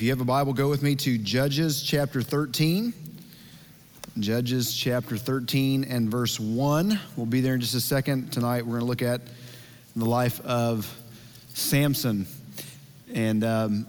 If you have a Bible, go with me to Judges chapter 13. Judges chapter 13 and verse 1. We'll be there in just a second. Tonight we're going to look at the life of Samson. And um,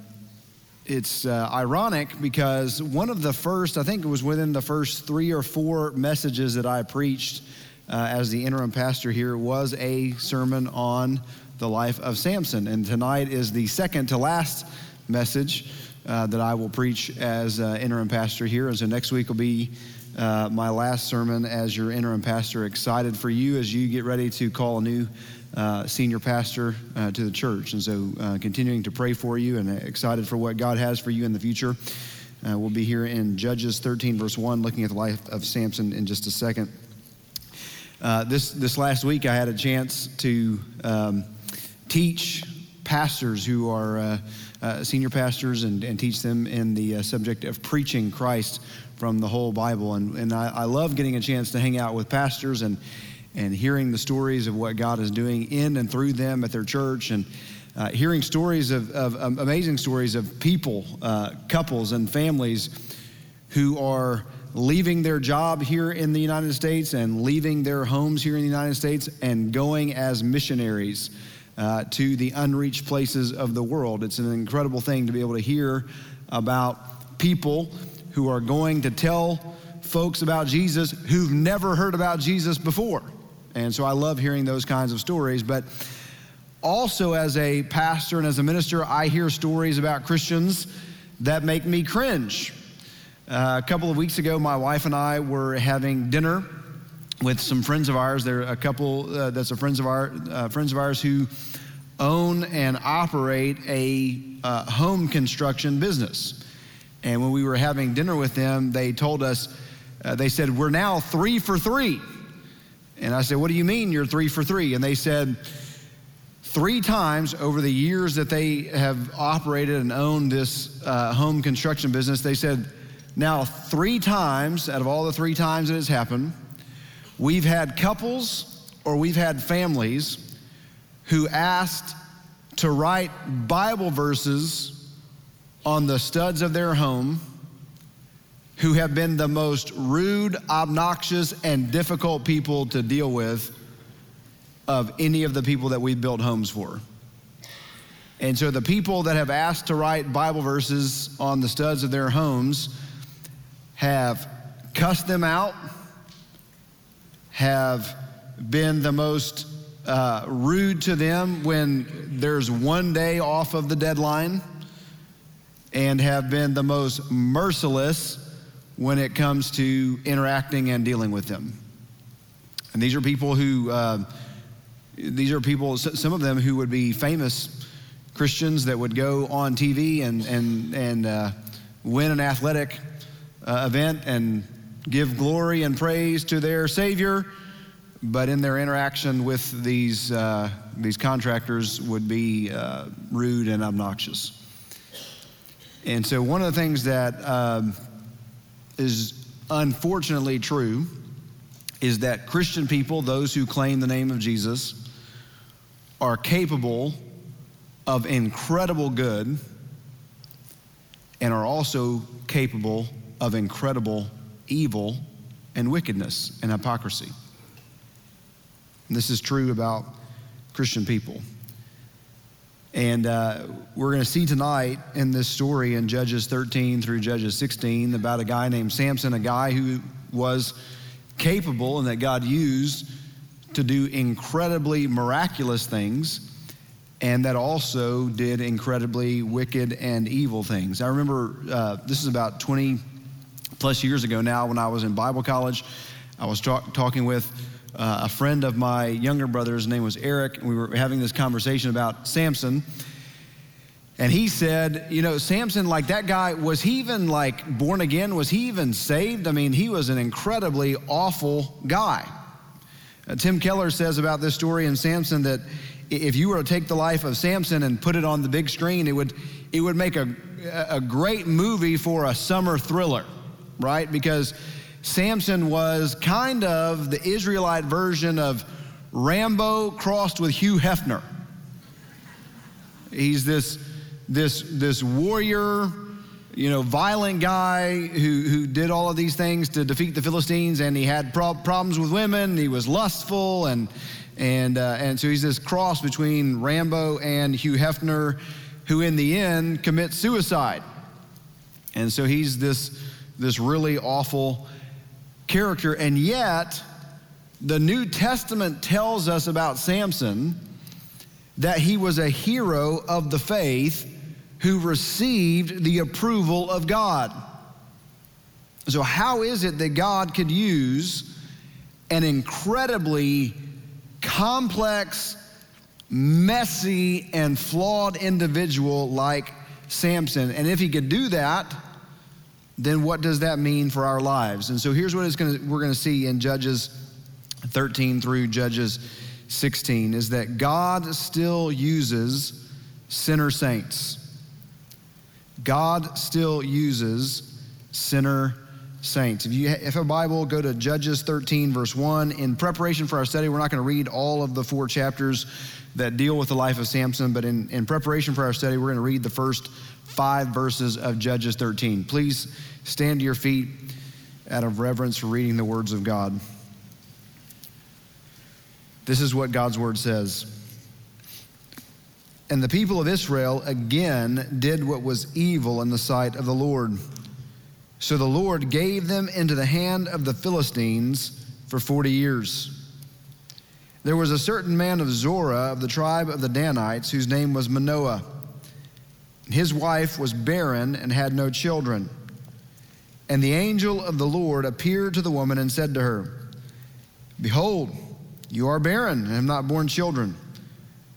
it's uh, ironic because one of the first, I think it was within the first three or four messages that I preached uh, as the interim pastor here, was a sermon on the life of Samson. And tonight is the second to last message uh, that I will preach as uh, interim pastor here. And so next week will be uh, my last sermon as your interim pastor. Excited for you as you get ready to call a new uh, senior pastor uh, to the church. And so continuing to pray for you and excited for what God has for you in the future. we'll be here in Judges 13, verse 1, looking at the life of Samson in just a second. this, this last week, I had a chance to um, teach pastors who are uh, senior pastors and, and, teach them in the uh, subject of preaching Christ from the whole Bible. And, and I, I, love getting a chance to hang out with pastors and, and hearing the stories of what God is doing in and through them at their church and uh, hearing stories of, of um, amazing stories of people, uh, couples, and families who are leaving their job here in the United States and leaving their homes here in the United States and going as missionaries uh, to the unreached places of the world. It's an incredible thing to be able to hear about people who are going to tell folks about Jesus who've never heard about Jesus before. And so I love hearing those kinds of stories. But also, as a pastor and as a minister, I hear stories about Christians that make me cringe. Uh, a couple of weeks ago, my wife and I were having dinner with some friends of ours. There are a couple uh, that's a friends of our uh, friends of ours who own and operate a uh, home construction business. And when we were having dinner with them, they told us, uh, they said, We're now three for three. And I said, What do you mean you're three for three? And they said, Three times over the years that they have operated and owned this uh, home construction business, they said, Now, three times out of all the three times it has happened, we've had couples or we've had families who asked to write Bible verses on the studs of their home, who have been the most rude, obnoxious, and difficult people to deal with of any of the people that we've built homes for. And so the people that have asked to write Bible verses on the studs of their homes have cussed them out, have been the most uh, rude to them when there's one day off of the deadline and have been the most merciless when it comes to interacting and dealing with them. And these are people who, uh, these are people, some of them who would be famous Christians that would go on TV and, and, and uh, win an athletic uh, event and give glory and praise to their Savior but in their interaction with these, uh, these contractors would be uh, rude and obnoxious. And so, one of the things that um, is unfortunately true is that Christian people, those who claim the name of Jesus, are capable of incredible good and are also capable of incredible evil and wickedness and hypocrisy. And this is true about Christian people. And uh, we're going to see tonight in this story in Judges 13 through Judges 16 about a guy named Samson, a guy who was capable and that God used to do incredibly miraculous things and that also did incredibly wicked and evil things. I remember uh, this is about 20 plus years ago now when I was in Bible college. I was talk- talking with uh, a friend of my younger brother's name was Eric, and we were having this conversation about Samson. And he said, you know, Samson, like that guy, was he even like born again? Was he even saved? I mean, he was an incredibly awful guy. Uh, Tim Keller says about this story in Samson that if you were to take the life of Samson and put it on the big screen, it would, it would make a, a great movie for a summer thriller, right? Because Samson was kind of the Israelite version of Rambo crossed with Hugh Hefner. He's this this, this warrior, you know, violent guy who, who did all of these things to defeat the Philistines, and he had pro- problems with women. He was lustful, and and uh, and so he's this cross between Rambo and Hugh Hefner, who in the end commits suicide. And so he's this this really awful character, and yet the New Testament tells us about Samson that he was a hero of the faith who received the approval of God. So, how is it that God could use an incredibly complex, messy, and flawed individual like Samson? And if he could do that, then what does that mean for our lives? And so here's what gonna, we're going to see in Judges 13 through Judges 16 is that God still uses sinner saints. God still uses sinner saints. If you if a Bible, go to Judges 13, verse 1. In preparation for our study, we're not going to read all of the four chapters that deal with the life of Samson, but in, in preparation for our study, we're going to read the first five verses of Judges 13. Please stand to your feet out of reverence for reading the words of God. This is what God's word says. And the people of Israel again did what was evil in the sight of the Lord. So the Lord gave them into the hand of the Philistines for 40 years. There was a certain man of Zorah of the tribe of the Danites whose name was Manoah. His wife was barren and had no children. And the angel of the Lord appeared to the woman and said to her, Behold, you are barren and have not borne children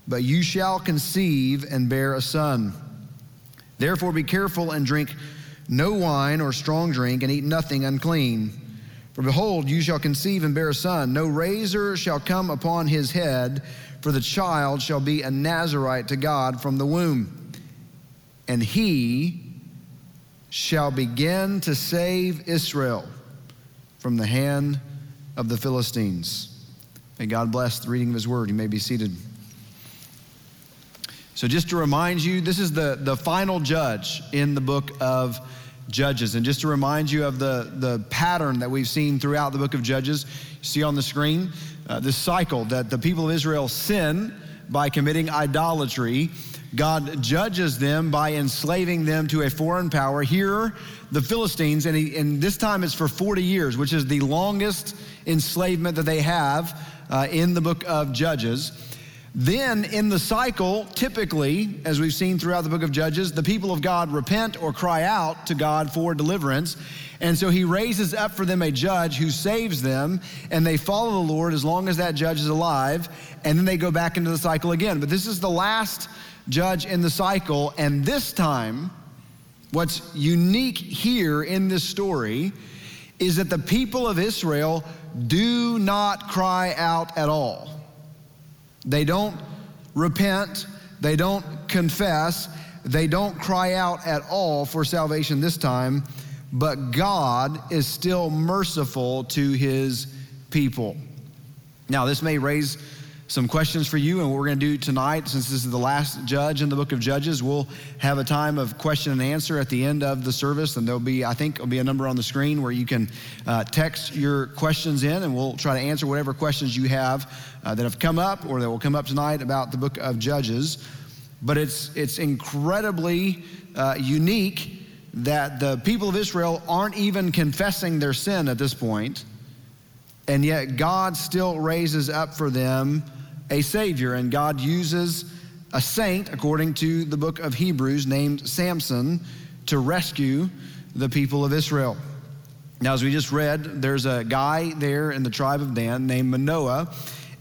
but you shall conceive and bear a son. Therefore, be careful and drink no wine or strong drink, and eat nothing unclean. For behold, you shall conceive and bear a son. No razor shall come upon his head, for the child shall be a Nazarite to God from the womb. And he shall begin to save Israel from the hand of the Philistines. May God bless the reading of his word. You may be seated. So, just to remind you, this is the, the final judge in the book of Judges. And just to remind you of the, the pattern that we've seen throughout the book of Judges, you see on the screen uh, this cycle that the people of Israel sin by committing idolatry. God judges them by enslaving them to a foreign power. Here, the Philistines, and, he, and this time it's for 40 years, which is the longest enslavement that they have uh, in the book of Judges. Then, in the cycle, typically, as we've seen throughout the book of Judges, the people of God repent or cry out to God for deliverance. And so he raises up for them a judge who saves them, and they follow the Lord as long as that judge is alive, and then they go back into the cycle again. But this is the last judge in the cycle, and this time, what's unique here in this story is that the people of Israel do not cry out at all. They don't repent, they don't confess, they don't cry out at all for salvation this time, but God is still merciful to his people. Now, this may raise some questions for you, and what we're going to do tonight, since this is the last judge in the book of Judges, we'll have a time of question and answer at the end of the service, and there'll be, I think, there'll be a number on the screen where you can uh, text your questions in, and we'll try to answer whatever questions you have uh, that have come up or that will come up tonight about the book of Judges. But it's it's incredibly uh, unique that the people of Israel aren't even confessing their sin at this point, and yet God still raises up for them a Savior, and God uses a saint, according to the book of Hebrews, named Samson, to rescue the people of Israel. Now, as we just read, there's a guy there in the tribe of Dan named Manoah,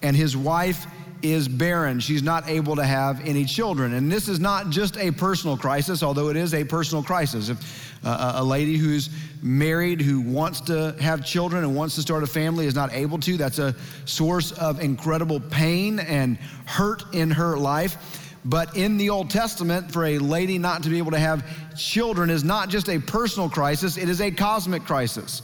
and his wife is barren. She's not able to have any children. And this is not just a personal crisis, although it is a personal crisis. If uh, a lady who's married, who wants to have children and wants to start a family, is not able to, that's a source of incredible pain and hurt in her life. But in the Old Testament, for a lady not to be able to have children is not just a personal crisis, it is a cosmic crisis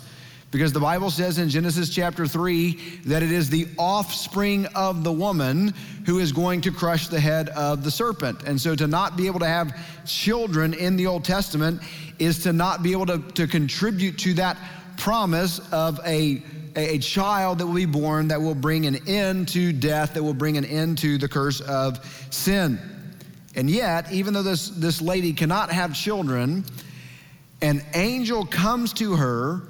Because the Bible says in Genesis chapter 3 that it is the offspring of the woman who is going to crush the head of the serpent. And so to not be able to have children in the Old Testament is to not be able to, to contribute to that promise of a, a, a child that will be born that will bring an end to death, that will bring an end to the curse of sin. And yet, even though this, this lady cannot have children, an angel comes to her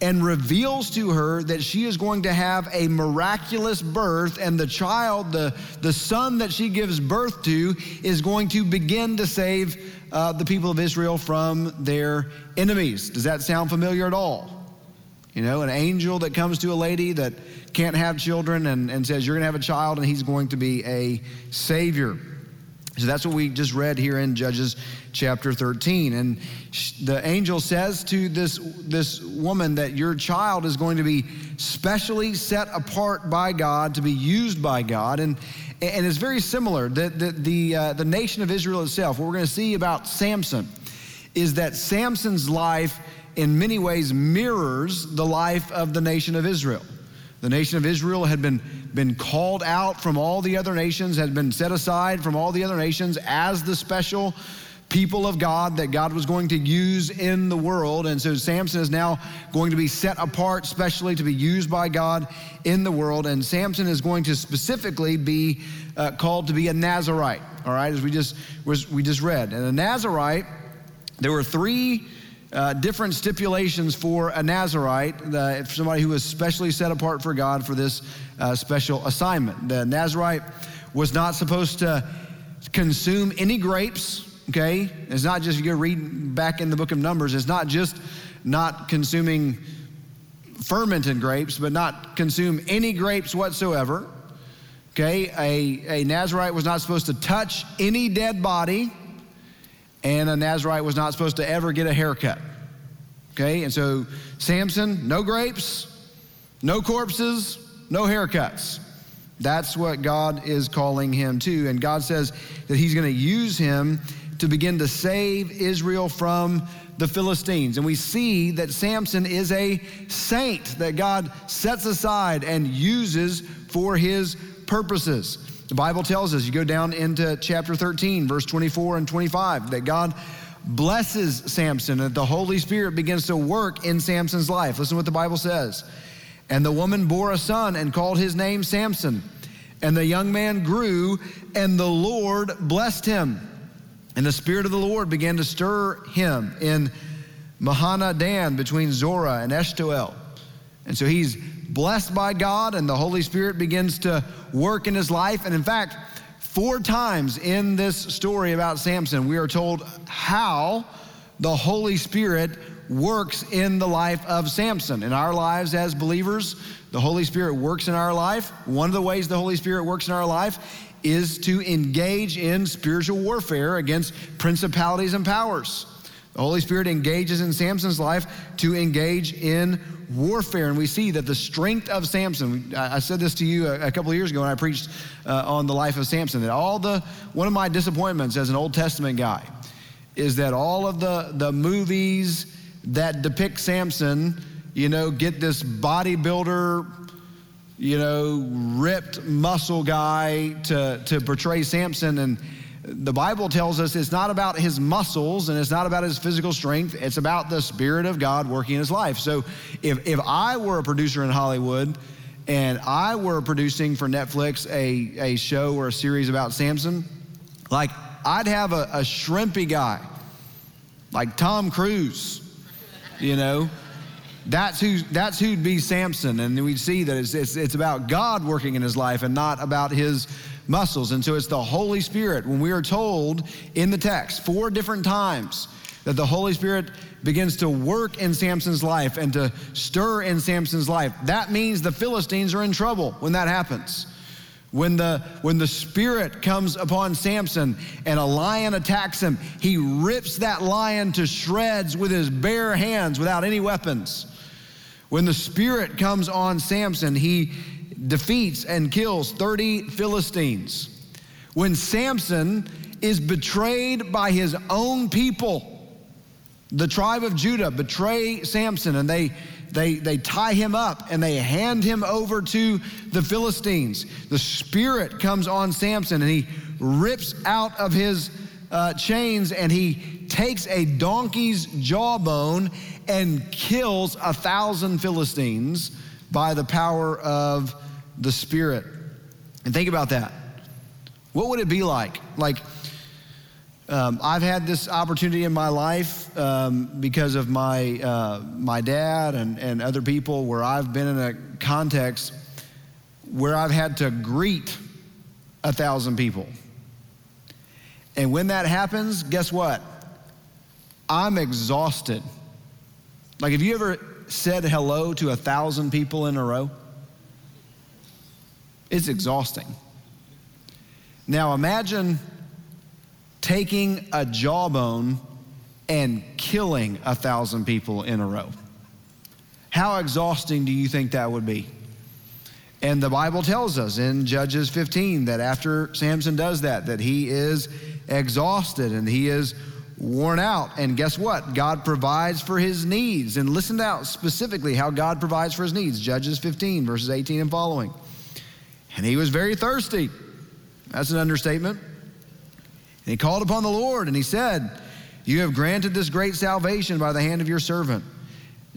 and reveals to her that she is going to have a miraculous birth, and the child, the, the son that she gives birth to, is going to begin to save uh, the people of Israel from their enemies. Does that sound familiar at all? You know, an angel that comes to a lady that can't have children and, and says, You're going to have a child, and he's going to be a savior. So that's what we just read here in Judges chapter 13. And the angel says to this, this woman that your child is going to be specially set apart by God, to be used by God. And, and it's very similar. The, the, the, uh, the nation of Israel itself, what we're going to see about Samson is that Samson's life, in many ways, mirrors the life of the nation of Israel. The nation of Israel had been, been called out from all the other nations, had been set aside from all the other nations as the special people of God that God was going to use in the world. And so Samson is now going to be set apart, specially to be used by God in the world. And Samson is going to specifically be uh, called to be a Nazarite, all right, as we just, we just read. And a Nazarite, there were three uh, different stipulations for a Nazarite, somebody who was specially set apart for God for this uh, special assignment. The Nazarite was not supposed to consume any grapes. Okay, it's not just you read back in the book of Numbers. It's not just not consuming fermented grapes, but not consume any grapes whatsoever. Okay, a, a Nazarite was not supposed to touch any dead body and a Nazarite was not supposed to ever get a haircut. Okay, and so Samson, no grapes, no corpses, no haircuts. That's what God is calling him to. And God says that he's going to use him to begin to save Israel from the Philistines. And we see that Samson is a saint that God sets aside and uses for his purposes. The Bible tells us, you go down into chapter 13, verse 24 and 25, that God blesses Samson, and the Holy Spirit begins to work in Samson's life. Listen to what the Bible says. And the woman bore a son and called his name Samson. And the young man grew, and the Lord blessed him. And the Spirit of the Lord began to stir him in Mahaneh Dan between Zorah and Eshtaol. And so he's blessed by God, and the Holy Spirit begins to work in his life. And in fact, four times in this story about Samson, we are told how the Holy Spirit works in the life of Samson. In our lives as believers, the Holy Spirit works in our life. One of the ways the Holy Spirit works in our life is to engage in spiritual warfare against principalities and powers. The Holy Spirit engages in Samson's life to engage in warfare. And we see that the strength of Samson, I said this to you a, couple of years ago when I preached uh, on the life of Samson, that all the, one of my disappointments as an Old Testament guy is that all of the, the movies that depict Samson, you know, get this bodybuilder, you know, ripped muscle guy to, to portray Samson. And the Bible tells us it's not about his muscles and it's not about his physical strength. It's about the Spirit of God working in his life. So if, if I were a producer in Hollywood and I were producing for Netflix a, a show or a series about Samson, like I'd have a, a shrimpy guy, like Tom Cruise, you know. That's who that's who'd be Samson, and we'd see that it's, it's, it's about God working in his life and not about his muscles. And so it's the Holy Spirit. When we are told in the text four different times that the Holy Spirit begins to work in Samson's life and to stir in Samson's life, that means the Philistines are in trouble when that happens. When the, when the Spirit comes upon Samson and a lion attacks him, he rips that lion to shreds with his bare hands without any weapons. When the Spirit comes on Samson, he defeats and kills 30 Philistines. When Samson is betrayed by his own people, the tribe of Judah betray Samson and they they, they tie him up and they hand him over to the Philistines. The Spirit comes on Samson and he rips out of his uh, chains and he takes a donkey's jawbone and kills a thousand Philistines by the power of the Spirit. And think about that. What would it be like? Like, um, I've had this opportunity in my life um, because of my, uh, my dad and, and other people where I've been in a context where I've had to greet a thousand people. And when that happens, guess what? I'm exhausted. Like, have you ever said hello to a thousand people in a row? It's exhausting. Now, imagine taking a jawbone and killing a thousand people in a row. How exhausting do you think that would be? And the Bible tells us in Judges 15 that after Samson does that, that he is exhausted and he is worn out. And guess what? God provides for his needs. And listen out specifically how God provides for his needs. Judges 15, verses 18 and following. And he was very thirsty. That's an understatement. And he called upon the Lord and he said, You have granted this great salvation by the hand of your servant.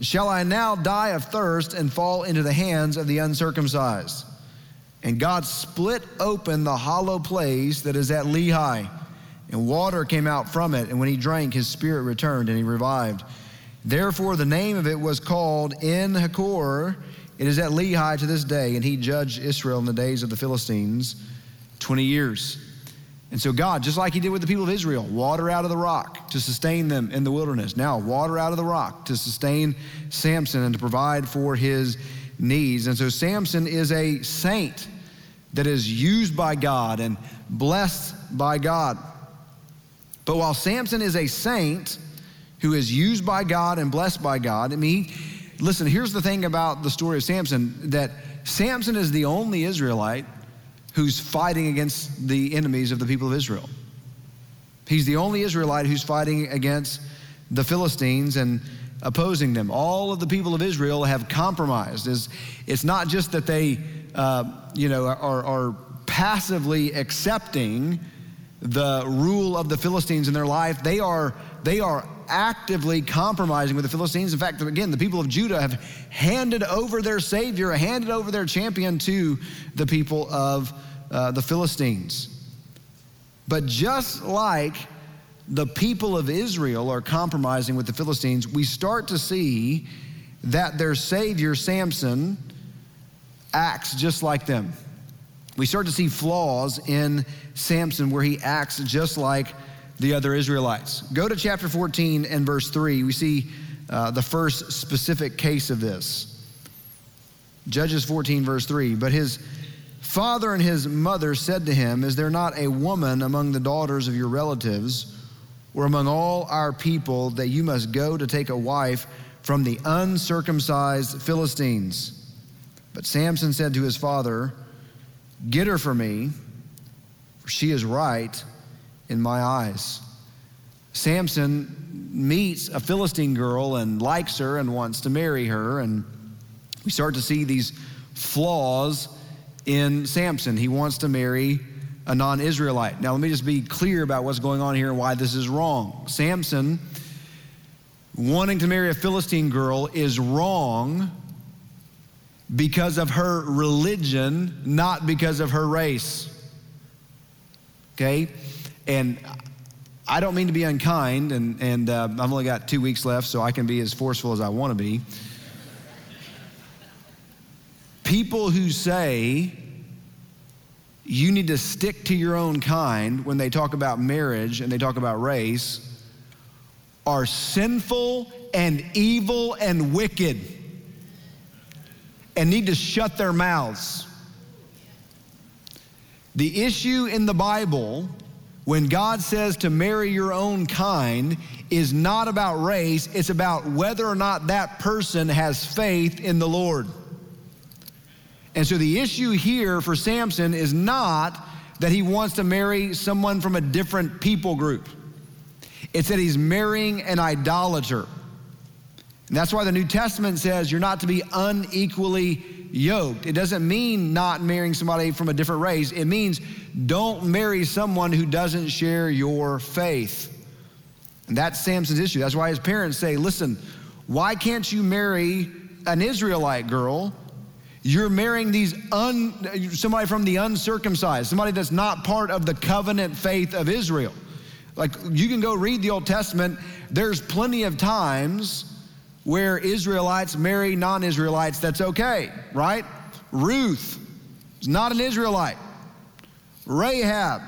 Shall I now die of thirst and fall into the hands of the uncircumcised? And God split open the hollow place that is at Lehi, and water came out from it. And when he drank, his spirit returned and he revived. Therefore, the name of it was called En Hakkore. It is at Lehi to this day, and he judged Israel in the days of the Philistines 20 years. And so, God, just like He did with the people of Israel, water out of the rock to sustain them in the wilderness. Now, water out of the rock to sustain Samson and to provide for his needs. And so, Samson is a saint that is used by God and blessed by God. But while Samson is a saint who is used by God and blessed by God, I mean, listen, here's the thing about the story of Samson that Samson is the only Israelite who's fighting against the enemies of the people of Israel. He's the only Israelite who's fighting against the Philistines and opposing them. All of the people of Israel have compromised. It's, it's not just that they, uh, you know, are, are passively accepting the rule of the Philistines in their life. They are, they are actively compromising with the Philistines. In fact, again, the people of Judah have handed over their Savior, handed over their champion to the people of uh, the Philistines. But just like the people of Israel are compromising with the Philistines, we start to see that their Savior, Samson, acts just like them. We start to see flaws in Samson where he acts just like the other Israelites. Go to chapter 14 and verse 3. We see uh, the first specific case of this. Judges 14, verse 3. But his father and his mother said to him, Is there not a woman among the daughters of your relatives or among all our people that you must go to take a wife from the uncircumcised Philistines? But Samson said to his father, Get her for me, for she is right in my eyes. Samson meets a Philistine girl and likes her and wants to marry her. And we start to see these flaws in Samson. He wants to marry a non Israelite. Now, let me just be clear about what's going on here and why this is wrong. Samson wanting to marry a Philistine girl is wrong because of her religion, not because of her race. Okay? And I don't mean to be unkind, and, and uh, I've only got two weeks left, so I can be as forceful as I want to be. People who say you need to stick to your own kind when they talk about marriage and they talk about race are sinful and evil and wicked and need to shut their mouths. The issue in the Bible when God says to marry your own kind is not about race, it's about whether or not that person has faith in the Lord. And so the issue here for Samson is not that he wants to marry someone from a different people group, it's that he's marrying an idolater. And that's why the New Testament says you're not to be unequally yoked. It doesn't mean not marrying somebody from a different race, it means don't marry someone who doesn't share your faith. And that's Samson's issue. That's why his parents say, listen, why can't you marry an Israelite girl? You're marrying these un, somebody from the uncircumcised, somebody that's not part of the covenant faith of Israel. Like you can go read the Old Testament, there's plenty of times where Israelites marry non Israelites, that's okay, right? Ruth is not an Israelite. Rahab,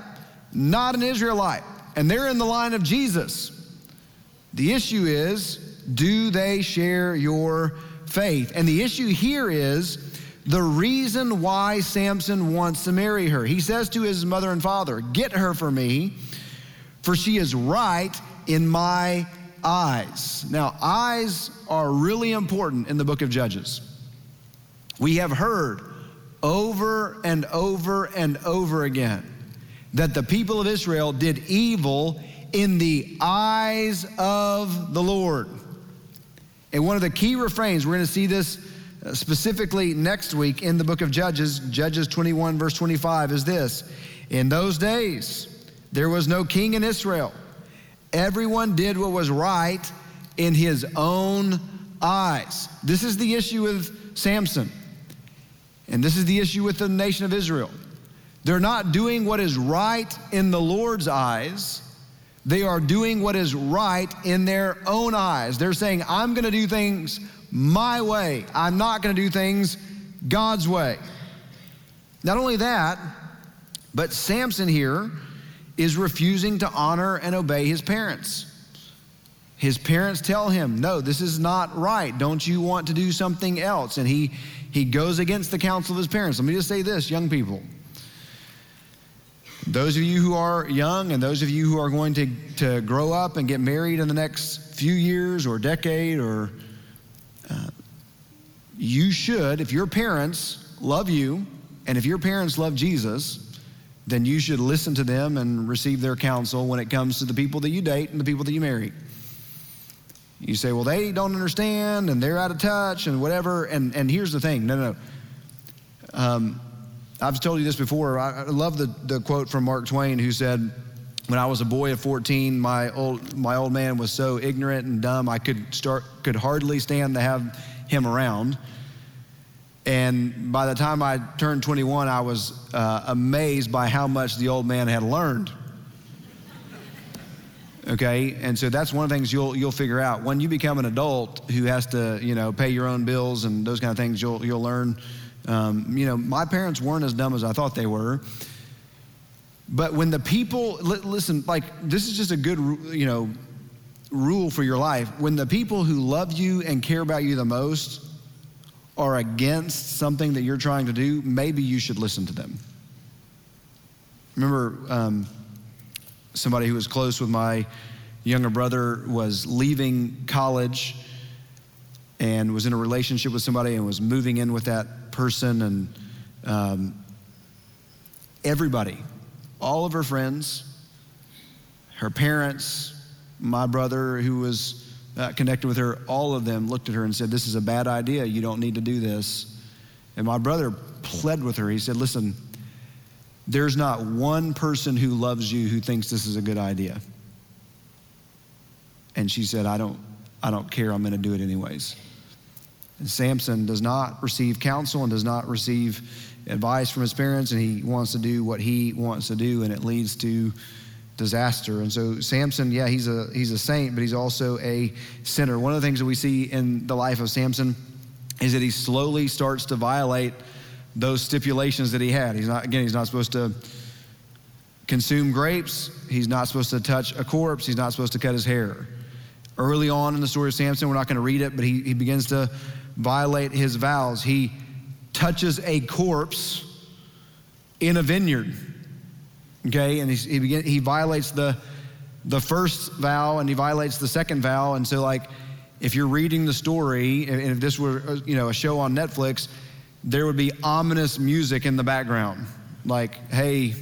not an Israelite. And they're in the line of Jesus. The issue is do they share your faith? And the issue here is the reason why Samson wants to marry her. He says to his mother and father, Get her for me, for she is right in my eyes. Now, eyes are really important in the book of Judges. We have heard over and over and over again that the people of Israel did evil in the eyes of the Lord. And one of the key refrains, we're going to see this uh, specifically next week in the book of Judges, Judges 21, verse 25, is this In those days, there was no king in Israel Everyone did what was right in his own eyes. This is the issue with Samson. And this is the issue with the nation of Israel. They're not doing what is right in the Lord's eyes. They are doing what is right in their own eyes. They're saying, I'm going to do things my way. I'm not going to do things God's way. Not only that, but Samson here is refusing to honor and obey his parents. His parents tell him, No, this is not right. Don't you want to do something else? And he, he goes against the counsel of his parents. Let me just say this, young people. Those of you who are young and those of you who are going to, to grow up and get married in the next few years or decade, or uh, you should, if your parents love you and if your parents love Jesus, then you should listen to them and receive their counsel when it comes to the people that you date and the people that you marry. You say, well, they don't understand and they're out of touch and whatever. And, and here's the thing no, no. Um, I've told you this before. I, I love the, the quote from Mark Twain who said, when I was a boy of 14, my old, my old man was so ignorant and dumb, I could, start, could hardly stand to have him around. And by the time I turned 21, I was uh, amazed by how much the old man had learned. Okay, and so that's one of the things you'll you'll figure out when you become an adult who has to you know pay your own bills and those kind of things. You'll you'll learn. Um, you know, my parents weren't as dumb as I thought they were. But when the people listen, like this is just a good you know rule for your life. When the people who love you and care about you the most are against something that you're trying to do, maybe you should listen to them. Remember, um, somebody who was close with my younger brother was leaving college and was in a relationship with somebody and was moving in with that person and um, everybody all of her friends her parents my brother who was uh, connected with her, all of them looked at her and said, This is a bad idea. You don't need to do this. And my brother pled with her. He said, Listen, there's not one person who loves you who thinks this is a good idea. And she said, I don't, I don't care. I'm going to do it anyways. And Samson does not receive counsel and does not receive advice from his parents, and he wants to do what he wants to do, and it leads to disaster. And so Samson, yeah, he's a he's a saint, but he's also a sinner. One of the things that we see in the life of Samson is that he slowly starts to violate those stipulations that he had. He's not again, he's not supposed to consume grapes, he's not supposed to touch a corpse, he's not supposed to cut his hair. Early on in the story of Samson, we're not going to read it, but he, he begins to violate his vows. He touches a corpse in a vineyard okay? And he, he, begin, he violates the, the first vow and he violates the second vow. And so, like, if you're reading the story, and if this were, you know, a show on Netflix, there would be ominous music in the background. Like, hey,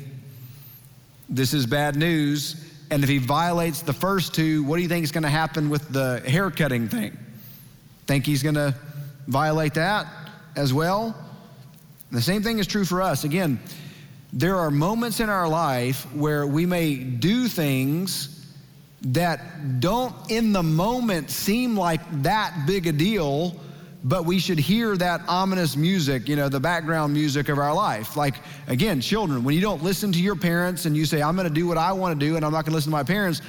this is bad news. And if he violates the first two, what do you think is going to happen with the hair cutting thing? Think he's going to violate that as well? The same thing is true for us. Again, there are moments in our life where we may do things that don't in the moment seem like that big a deal, but we should hear that ominous music, you know, the background music of our life. Like, again, children, when you don't listen to your parents and you say, I'm going to do what I want to do and I'm not going to listen to my parents,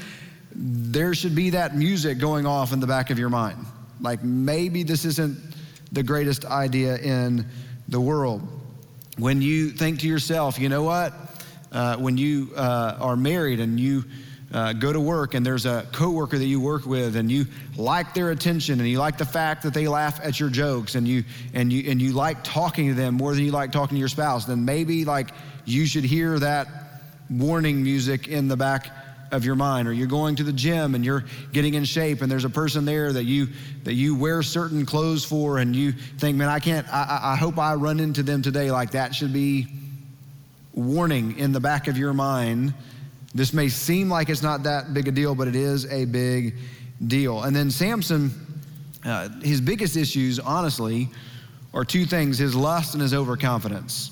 there should be that music going off in the back of your mind. Like, maybe this isn't the greatest idea in the world. When you think to yourself, you know what? Uh, when you uh, are married and you uh, go to work and there's a coworker that you work with and you like their attention and you like the fact that they laugh at your jokes and you and you and you like talking to them more than you like talking to your spouse, then maybe like you should hear that warning music in the back of your mind or you're going to the gym and you're getting in shape and there's a person there that you that you wear certain clothes for and you think man i can't i, I hope i run into them today. Like that should be warning in the back of your mind this may seem like it's not that big a deal, but it is a big deal. And then Samson, uh, his biggest issues, honestly, are two things his lust and his overconfidence.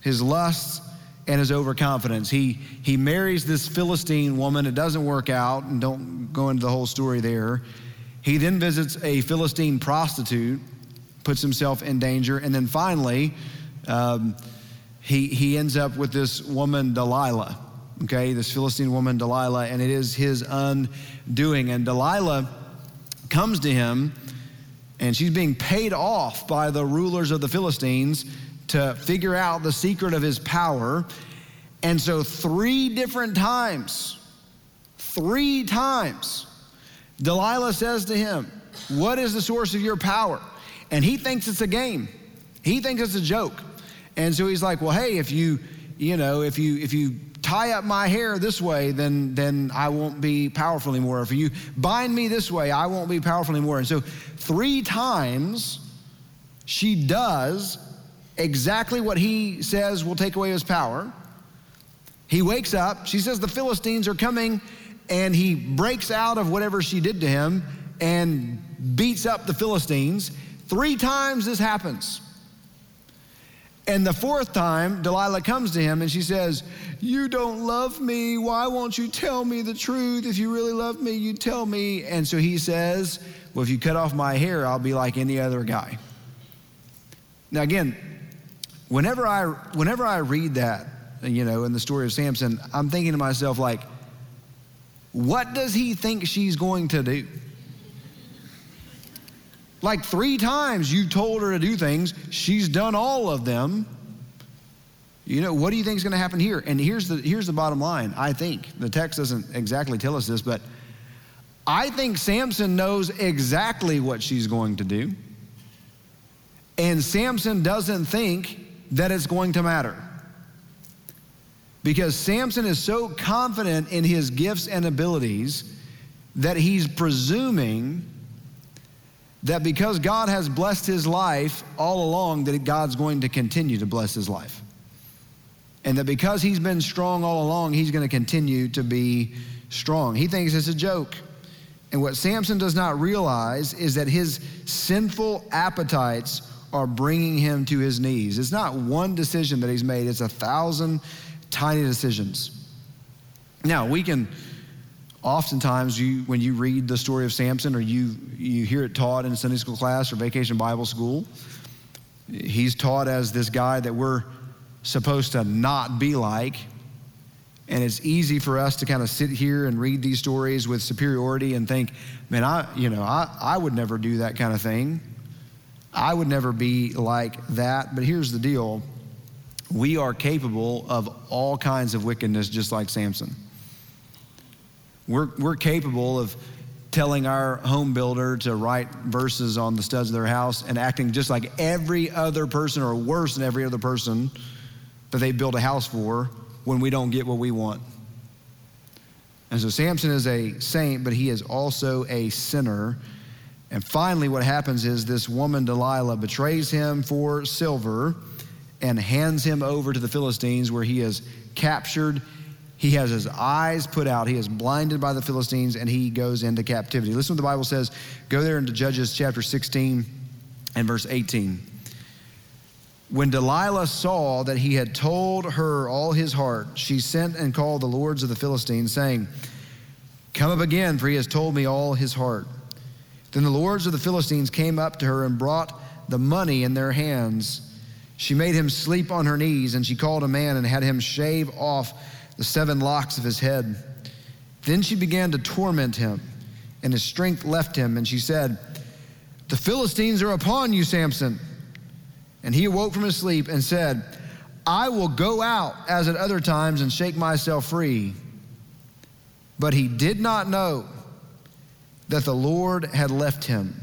His lust and his overconfidence. He, he marries this Philistine woman. It doesn't work out, and don't go into the whole story there. He then visits a Philistine prostitute, puts himself in danger, and then finally, um, he, he ends up with this woman, Delilah okay, this Philistine woman, Delilah, and it is his undoing. And Delilah comes to him, and she's being paid off by the rulers of the Philistines to figure out the secret of his power. And so, three different times, three times, Delilah says to him, What is the source of your power? And he thinks it's a game, he thinks it's a joke. And so he's like, Well, hey, if you, you know, if you, if you tie up my hair this way, then, then I won't be powerful anymore. If you bind me this way, I won't be powerful anymore. And so, three times she does exactly what he says will take away his power. He wakes up, she says the Philistines are coming, and he breaks out of whatever she did to him and beats up the Philistines. Three times this happens. And the fourth time, Delilah comes to him and she says, You don't love me. Why won't you tell me the truth? If you really love me, you tell me. And so he says, Well, if you cut off my hair, I'll be like any other guy. Now, again, whenever I, whenever I read that, you know, in the story of Samson, I'm thinking to myself, like, what does he think she's going to do? Like three times you told her to do things, she's done all of them. You know, what do you think is going to happen here? And here's the, here's the bottom line I think. The text doesn't exactly tell us this, but I think Samson knows exactly what she's going to do. And Samson doesn't think that it's going to matter. Because Samson is so confident in his gifts and abilities that he's presuming that because God has blessed his life all along, that God's going to continue to bless his life. And that because he's been strong all along, he's going to continue to be strong. He thinks it's a joke. And what Samson does not realize is that his sinful appetites are bringing him to his knees. It's not one decision that he's made, it's a thousand tiny decisions. Now, we can oftentimes you, when you read the story of Samson or you, you hear it taught in Sunday school class or vacation Bible school, he's taught as this guy that we're supposed to not be like. And it's easy for us to kind of sit here and read these stories with superiority and think, man, I, you know, I, I would never do that kind of thing. I would never be like that. But here's the deal we are capable of all kinds of wickedness just like Samson. We're, we're capable of telling our home builder to write verses on the studs of their house and acting just like every other person or worse than every other person that they built a house for when we don't get what we want. And so Samson is a saint, but he is also a sinner. And finally, what happens is this woman, Delilah, betrays him for silver and hands him over to the Philistines, where he is captured He has his eyes put out. He is blinded by the Philistines and he goes into captivity. Listen to what the Bible says. Go there into Judges chapter 16 and verse 18. When Delilah saw that he had told her all his heart, she sent and called the lords of the Philistines, saying, Come up again, for he has told me all his heart. Then the lords of the Philistines came up to her and brought the money in their hands. She made him sleep on her knees, and she called a man and had him shave off the seven locks of his head. Then she began to torment him, and his strength left him, and she said, The Philistines are upon you, Samson. And he awoke from his sleep and said, I will go out as at other times and shake myself free. But he did not know that the Lord had left him.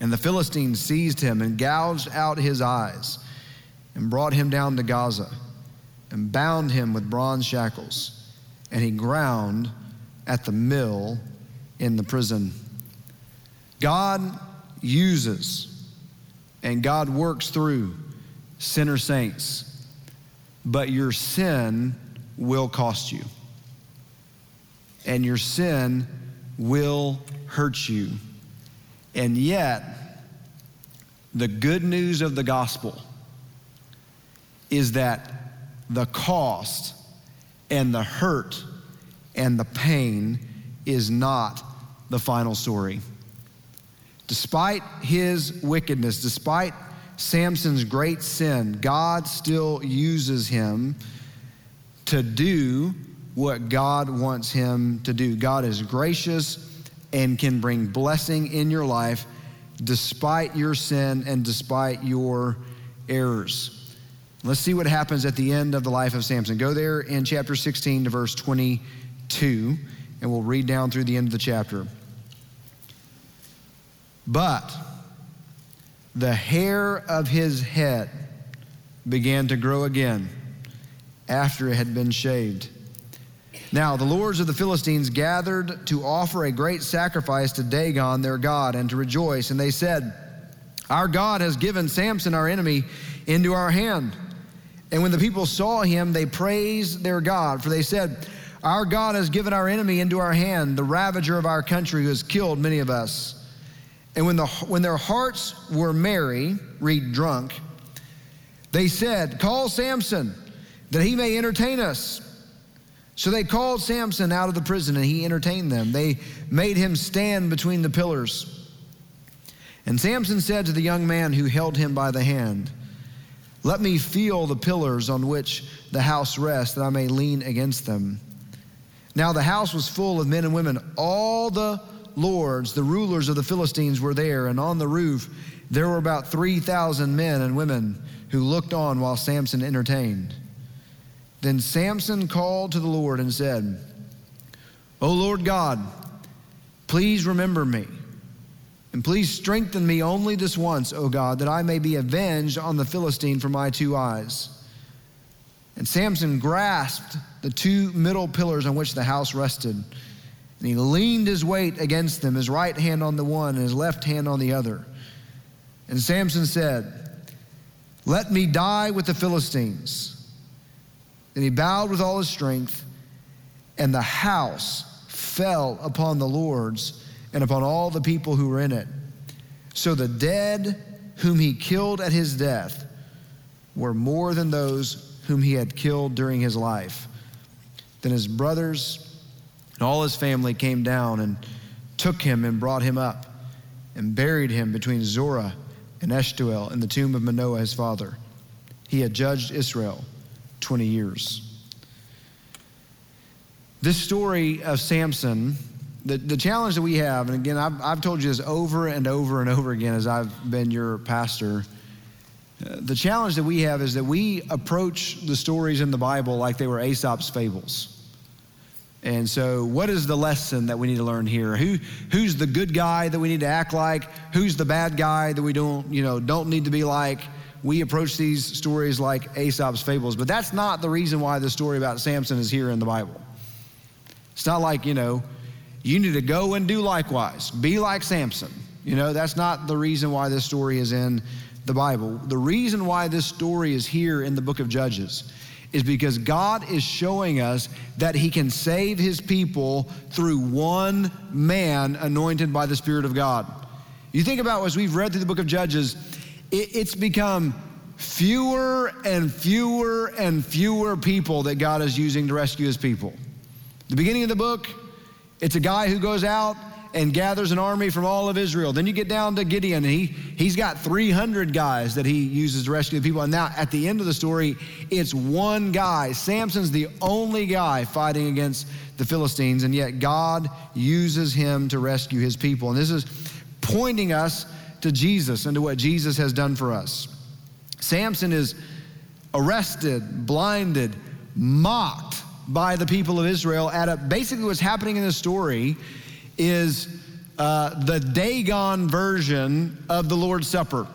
And the Philistines seized him and gouged out his eyes and brought him down to Gaza and bound him with bronze shackles. And he ground at the mill in the prison. God uses and God works through sinner saints, but your sin will cost you. And your sin will hurt you. And yet, the good news of the gospel is that the cost and the hurt and the pain is not the final story. Despite his wickedness, despite Samson's great sin, God still uses him to do what God wants him to do. God is gracious and can bring blessing in your life despite your sin and despite your errors. Let's see what happens at the end of the life of Samson. Go there in chapter 16 to verse 22, and we'll read down through the end of the chapter. But the hair of his head began to grow again after it had been shaved. Now, the lords of the Philistines gathered to offer a great sacrifice to Dagon, their God, and to rejoice. And they said, Our God has given Samson, our enemy, into our hand. And when the people saw him, they praised their God, for they said, Our God has given our enemy into our hand, the ravager of our country who has killed many of us. And when, the, when their hearts were merry, read drunk, they said, Call Samson, that he may entertain us. So they called Samson out of the prison, and he entertained them. They made him stand between the pillars. And Samson said to the young man who held him by the hand, Let me feel the pillars on which the house rests, that I may lean against them. Now the house was full of men and women. All the lords, the rulers of the Philistines, were there, and on the roof there were about 3,000 men and women who looked on while Samson entertained. Then Samson called to the Lord and said, O Lord God, please remember me. And please strengthen me only this once, O God, that I may be avenged on the Philistine for my two eyes. And Samson grasped the two middle pillars on which the house rested and he leaned his weight against them, his right hand on the one and his left hand on the other. And Samson said, Let me die with the Philistines. Then he bowed with all his strength, and the house fell upon the lords and upon all the people who were in it. So the dead whom he killed at his death were more than those whom he had killed during his life. Then his brothers and all his family came down and took him and brought him up and buried him between Zorah and Eshtaol in the tomb of Manoah his father. He had judged Israel 20 years. This story of Samson, the, the challenge that we have, and again, I've, I've told you this over and over and over again as I've been your pastor. Uh, the challenge that we have is that we approach the stories in the Bible like they were Aesop's fables. And so, what is the lesson that we need to learn here? Who, who's the good guy that we need to act like? Who's the bad guy that we don't, you know, don't need to be like? We approach these stories like Aesop's fables, but that's not the reason why the story about Samson is here in the Bible. It's not like, you know, you need to go and do likewise. Be like Samson. You know, that's not the reason why this story is in the Bible. The reason why this story is here in the book of Judges is because God is showing us that He can save His people through one man anointed by the Spirit of God. You think about as we've read through the book of Judges, it, it's become fewer and fewer and fewer people that God is using to rescue His people. The beginning of the book, it's a guy who goes out and gathers an army from all of Israel. Then you get down to Gideon, and he, he's got 300 guys that he uses to rescue the people. And now at the end of the story, it's one guy. Samson's the only guy fighting against the Philistines, and yet God uses him to rescue his people. And this is pointing us to Jesus and to what Jesus has done for us. Samson is arrested, blinded, mocked by the people of Israel at a, basically what's happening in the story is uh, the Dagon version of the Lord's Supper.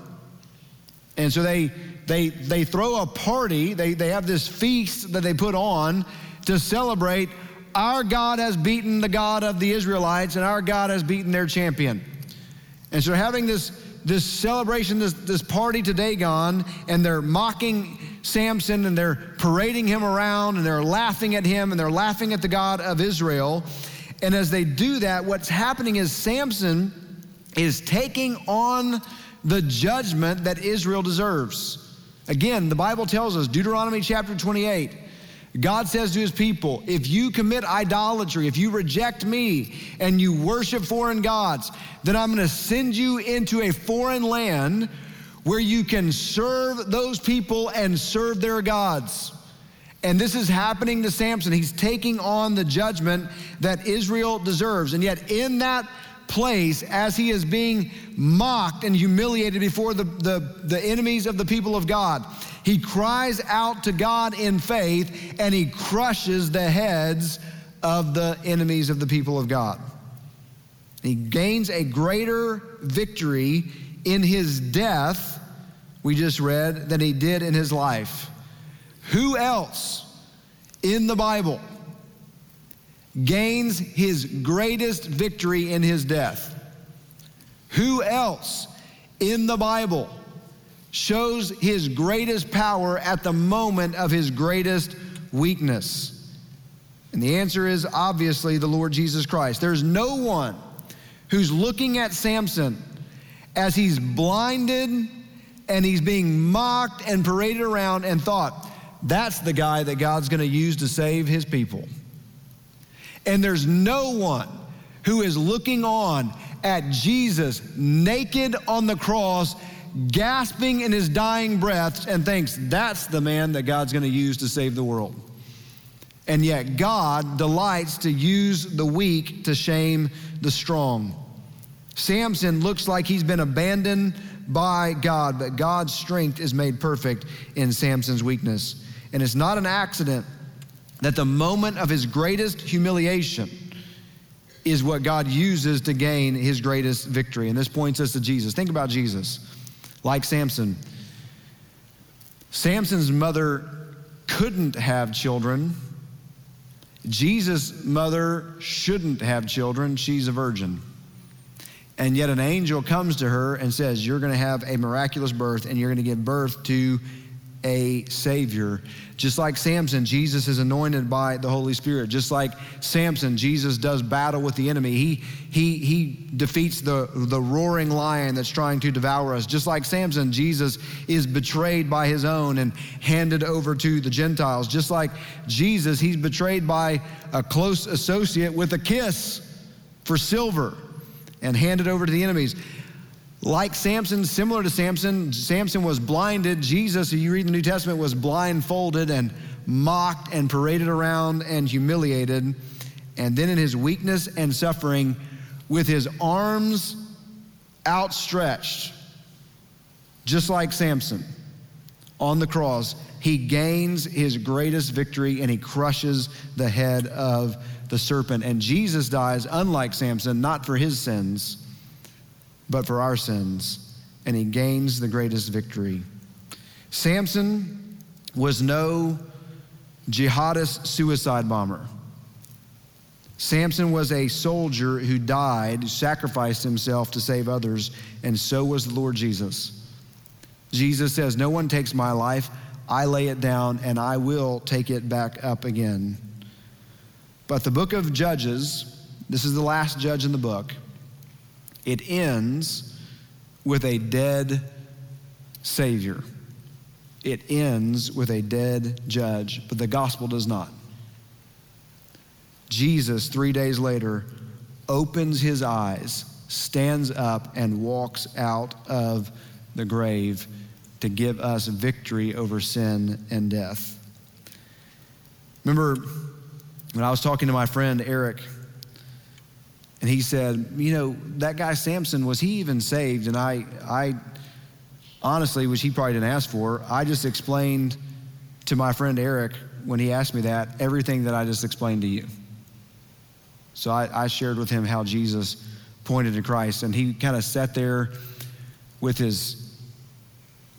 And so they, they, they throw a party, they, they have this feast that they put on to celebrate our God has beaten the God of the Israelites and our God has beaten their champion. And so having this, this celebration, this, this party to Dagon, and they're mocking Samson and they're parading him around and they're laughing at him and they're laughing at the God of Israel. And as they do that, what's happening is Samson is taking on the judgment that Israel deserves. Again, the Bible tells us, Deuteronomy chapter 28, God says to his people, if you commit idolatry, if you reject me and you worship foreign gods, then I'm going to send you into a foreign land where you can serve those people and serve their gods. And this is happening to Samson. He's taking on the judgment that Israel deserves. And yet, in that place, as he is being mocked and humiliated before the, the, the enemies of the people of God, he cries out to God in faith and he crushes the heads of the enemies of the people of God. He gains a greater victory in his death, we just read, than he did in his life. Who else in the Bible gains his greatest victory in his death? Who else in the Bible shows his greatest power at the moment of his greatest weakness? And the answer is obviously the Lord Jesus Christ. There's no one who's looking at Samson as he's blinded and he's being mocked and paraded around and thought, that's the guy that God's going to use to save his people. And there's no one who is looking on at Jesus naked on the cross, gasping in his dying breaths, and thinks that's the man that God's going to use to save the world. And yet, God delights to use the weak to shame the strong. Samson looks like he's been abandoned by God, but God's strength is made perfect in Samson's weakness. And it's not an accident that the moment of his greatest humiliation is what God uses to gain his greatest victory. And this points us to Jesus. Think about Jesus. Like Samson, Samson's mother couldn't have children. Jesus' mother shouldn't have children. She's a virgin. And yet an angel comes to her and says, You're going to have a miraculous birth and you're going to give birth to a Savior. Just like Samson, Jesus is anointed by the Holy Spirit. Just like Samson, Jesus does battle with the enemy. He, he, he defeats the, the roaring lion that's trying to devour us. Just like Samson, Jesus is betrayed by his own and handed over to the Gentiles. Just like Jesus, he's betrayed by a close associate with a kiss for silver and handed over to the enemies. Like Samson, similar to Samson, Samson was blinded. Jesus, you read the New Testament, was blindfolded and mocked and paraded around and humiliated. And then in his weakness and suffering, with his arms outstretched, just like Samson on the cross, he gains his greatest victory and he crushes the head of the serpent. And Jesus dies, unlike Samson, not for his sins but for our sins, and he gains the greatest victory. Samson was no jihadist suicide bomber. Samson was a soldier who died, sacrificed himself to save others, and so was the Lord Jesus. Jesus says, No one takes my life, I lay it down, and I will take it back up again. But the book of Judges, this is the last judge in the book, it ends with a dead Savior. It ends with a dead judge, but the gospel does not. Jesus, three days later, opens his eyes, stands up, and walks out of the grave to give us victory over sin and death. Remember when I was talking to my friend Eric, and he said, You know, that guy Samson, was he even saved? And I, I honestly, which he probably didn't ask for, I just explained to my friend Eric when he asked me that everything that I just explained to you. So I, I shared with him how Jesus pointed to Christ, and he kind of sat there with his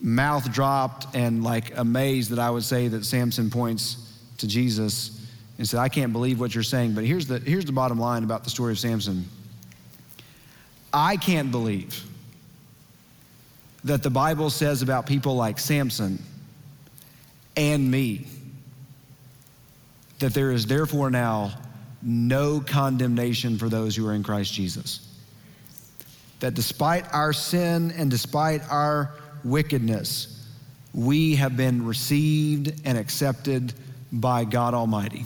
mouth dropped and like amazed that I would say that Samson points to Jesus and said, I can't believe what you're saying. But here's the, here's the bottom line about the story of Samson I can't believe that the Bible says about people like Samson and me that there is therefore now no condemnation for those who are in Christ Jesus. That despite our sin and despite our wickedness, we have been received and accepted by God Almighty.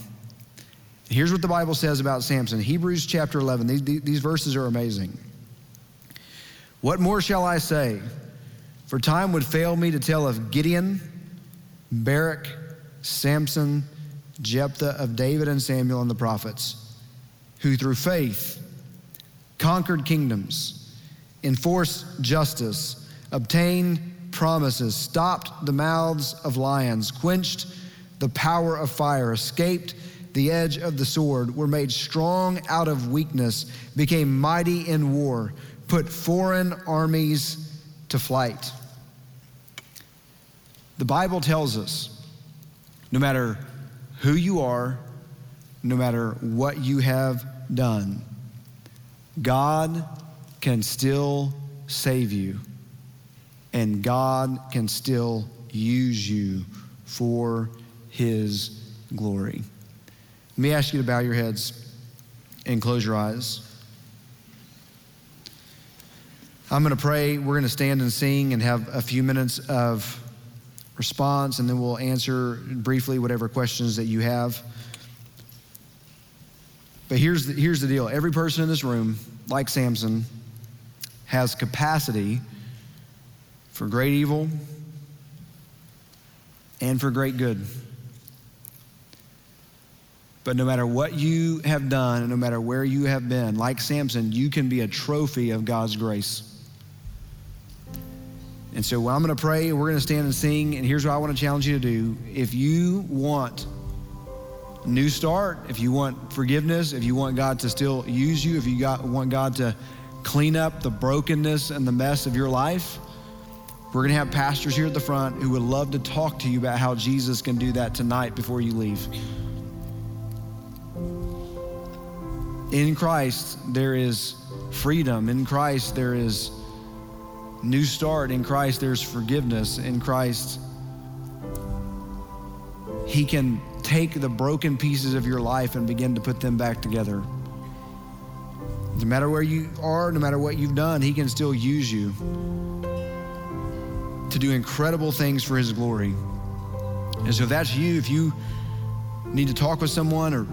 Here's what the Bible says about Samson Hebrews chapter 11. These, these verses are amazing. What more shall I say? For time would fail me to tell of Gideon, Barak, Samson, Jephthah, of David and Samuel and the prophets, who through faith conquered kingdoms, enforced justice, obtained promises, stopped the mouths of lions, quenched the power of fire, escaped the edge of the sword, were made strong out of weakness, became mighty in war, put foreign armies to flight. The Bible tells us no matter who you are, no matter what you have done, God can still save you, and God can still use you for His glory. Let me ask you to bow your heads and close your eyes. I'm going to pray. We're going to stand and sing and have a few minutes of response, and then we'll answer briefly whatever questions that you have. But here's the, here's the deal every person in this room, like Samson, has capacity for great evil and for great good. But no matter what you have done, and no matter where you have been, like Samson, you can be a trophy of God's grace. And so well, I'm going to pray, and we're going to stand and sing, and here's what I want to challenge you to do. If you want a new start, if you want forgiveness, if you want God to still use you, if you got, want God to clean up the brokenness and the mess of your life, we're going to have pastors here at the front who would love to talk to you about how Jesus can do that tonight before you leave. In Christ, there is freedom. In Christ, there is new start. In Christ, there's forgiveness. In Christ, He can take the broken pieces of your life and begin to put them back together. No matter where you are, no matter what you've done, He can still use you to do incredible things for His glory. And so, if that's you, if you need to talk with someone or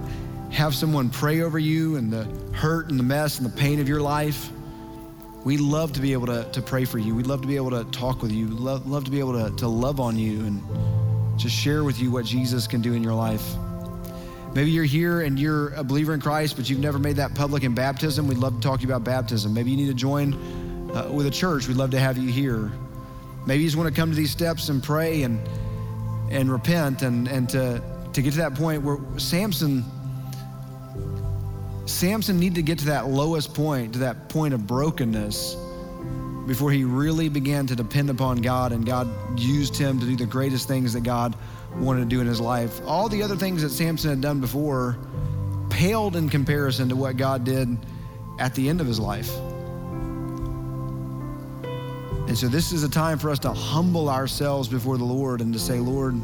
have someone pray over you and the hurt and the mess and the pain of your life, we love to be able to, to pray for you. We'd love to be able to talk with you. Love, love to be able to, to love on you and just share with you what Jesus can do in your life. Maybe you're here and you're a believer in Christ, but you've never made that public in baptism. We'd love to talk to you about baptism. Maybe you need to join uh, with a church. We'd love to have you here. Maybe you just want to come to these steps and pray and and repent and and to to get to that point where Samson Samson needed to get to that lowest point, to that point of brokenness, before he really began to depend upon God and God used him to do the greatest things that God wanted to do in his life. All the other things that Samson had done before paled in comparison to what God did at the end of his life. And so this is a time for us to humble ourselves before the Lord and to say, Lord,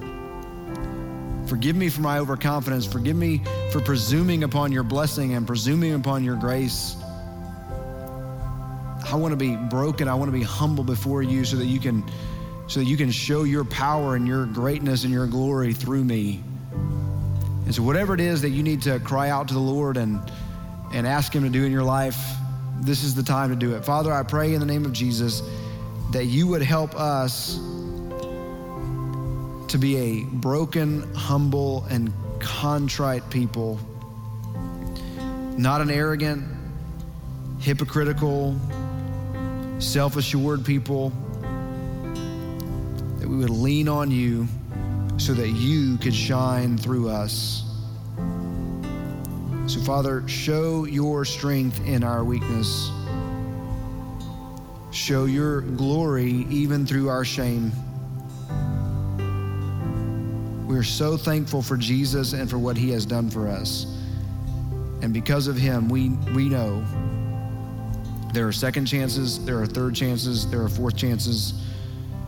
forgive me for my overconfidence. Forgive me for presuming upon your blessing and presuming upon your grace. I want to be broken. I want to be humble before you so that you can so that you can show your power and your greatness and your glory through me. And so whatever it is that you need to cry out to the Lord and and ask him to do in your life, this is the time to do it. Father, I pray in the name of Jesus that you would help us to be a broken, humble, and contrite people, not an arrogant, hypocritical, self assured people, that we would lean on you so that you could shine through us. So, Father, show your strength in our weakness. Show your glory even through our shame. We're so thankful for Jesus and for what he has done for us. And because of him, we, we know there are second chances, there are third chances, there are fourth chances.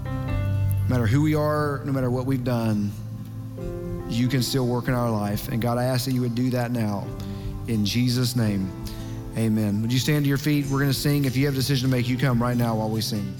No matter who we are, no matter what we've done, you can still work in our life. And God, I ask that you would do that now. In Jesus' name, amen. Would you stand to your feet? We're going to sing. If you have a decision to make, you come right now while we sing.